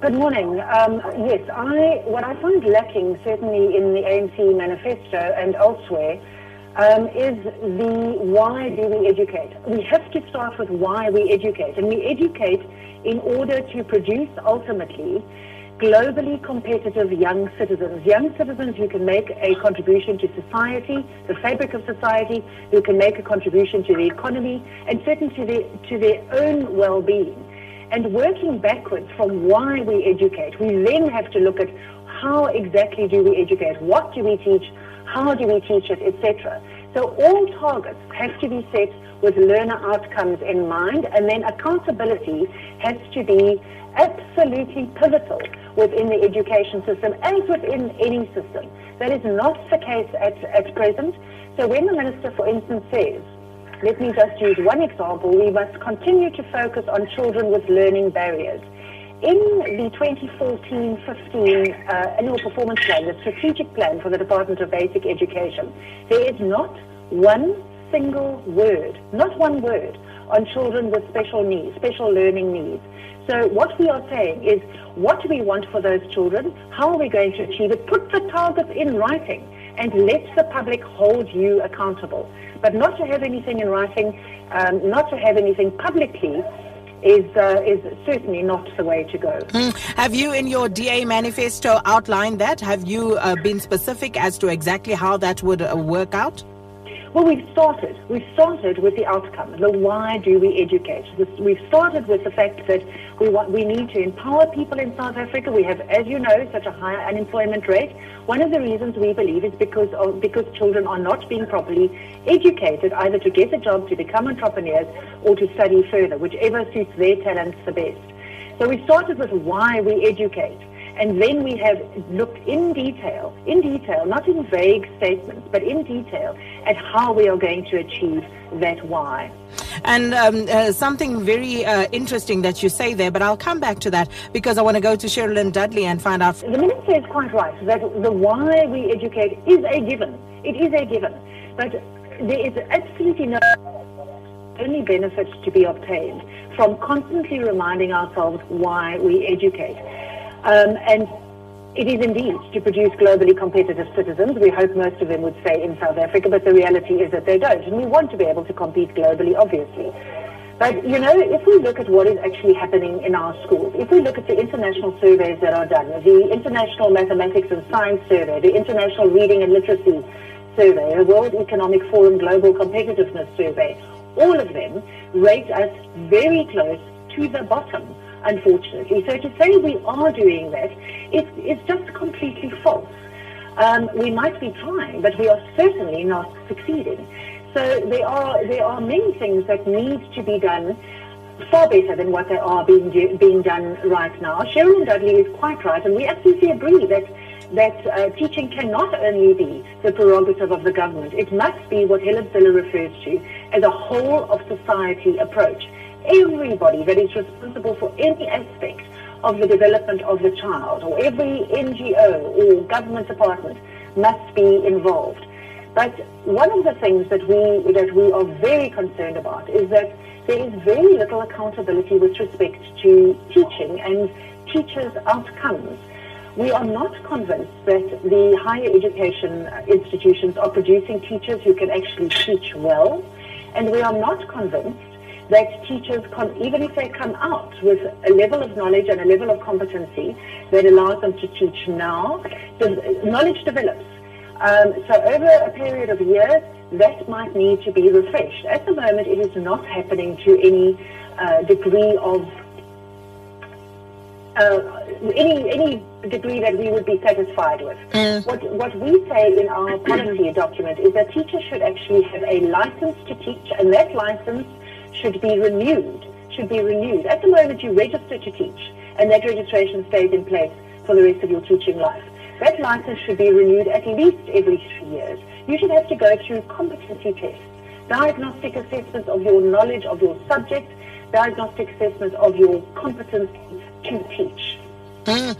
Good morning. Um, yes, I what I find lacking certainly in the ANC manifesto and elsewhere um, is the why do we educate? We have to start with why we educate, and we educate in order to produce ultimately globally competitive young citizens, young citizens who can make a contribution to society, the fabric of society, who can make a contribution to the economy, and certainly to to their own well-being. And working backwards from why we educate, we then have to look at how exactly do we educate, what do we teach, how do we teach it, etc. So all targets have to be set with learner outcomes in mind, and then accountability has to be absolutely pivotal within the education system as within any system. That is not the case at, at present. So when the minister, for instance, says let me just use one example. We must continue to focus on children with learning barriers. In the 2014-15 uh, annual performance plan, the strategic plan for the Department of Basic Education, there is not one single word, not one word, on children with special needs, special learning needs. So what we are saying is, what do we want for those children? How are we going to achieve it? Put the targets in writing and let the public hold you accountable. But not to have anything in writing, um, not to have anything publicly, is uh, is certainly not the way to go. Mm. Have you, in your DA manifesto, outlined that? Have you uh, been specific as to exactly how that would uh, work out? Well, we've started. We've started with the outcome, the why do we educate. We've started with the fact that we want, we need to empower people in South Africa. We have, as you know, such a high unemployment rate. One of the reasons we believe is because of, because children are not being properly educated, either to get a job, to become entrepreneurs, or to study further, whichever suits their talents the best. So we started with why we educate. And then we have looked in detail, in detail, not in vague statements, but in detail at how we are going to achieve that why. And um, uh, something very uh, interesting that you say there, but I'll come back to that because I want to go to Cheryllyn Dudley and find out. The Minister is quite right that the why we educate is a given. It is a given. But there is absolutely no only benefit to be obtained from constantly reminding ourselves why we educate. Um, and it is indeed to produce globally competitive citizens. We hope most of them would stay in South Africa, but the reality is that they don't. And we want to be able to compete globally, obviously. But, you know, if we look at what is actually happening in our schools, if we look at the international surveys that are done, the International Mathematics and Science Survey, the International Reading and Literacy Survey, the World Economic Forum Global Competitiveness Survey, all of them rate us very close to the bottom unfortunately. So to say we are doing that is, is just completely false. Um, we might be trying, but we are certainly not succeeding. So there are, there are many things that need to be done far better than what they are being, do, being done right now. Cheryllyn Dudley is quite right, and we absolutely agree that that uh, teaching cannot only be the prerogative of the government. It must be what Helen Zille refers to as a whole of society approach everybody that is responsible for any aspect of the development of the child, or every NGO or government department must be involved. But one of the things that we that we are very concerned about is that there is very little accountability with respect to teaching and teachers' outcomes. We are not convinced that the higher education institutions are producing teachers who can actually teach well, and we are not convinced that teachers, even if they come out with a level of knowledge and a level of competency that allows them to teach now, the knowledge develops. Um, so over a period of years, that might need to be refreshed. At the moment, it is not happening to any uh, degree of uh, any any degree that we would be satisfied with. Mm. What what we say in our policy document is that teachers should actually have a license to teach, and that license should be renewed, should be renewed. At the moment, you register to teach, and that registration stays in place for the rest of your teaching life. That license should be renewed at least every three years. You should have to go through competency tests, diagnostic assessments of your knowledge of your subject, diagnostic assessments of your competence to teach. Mm.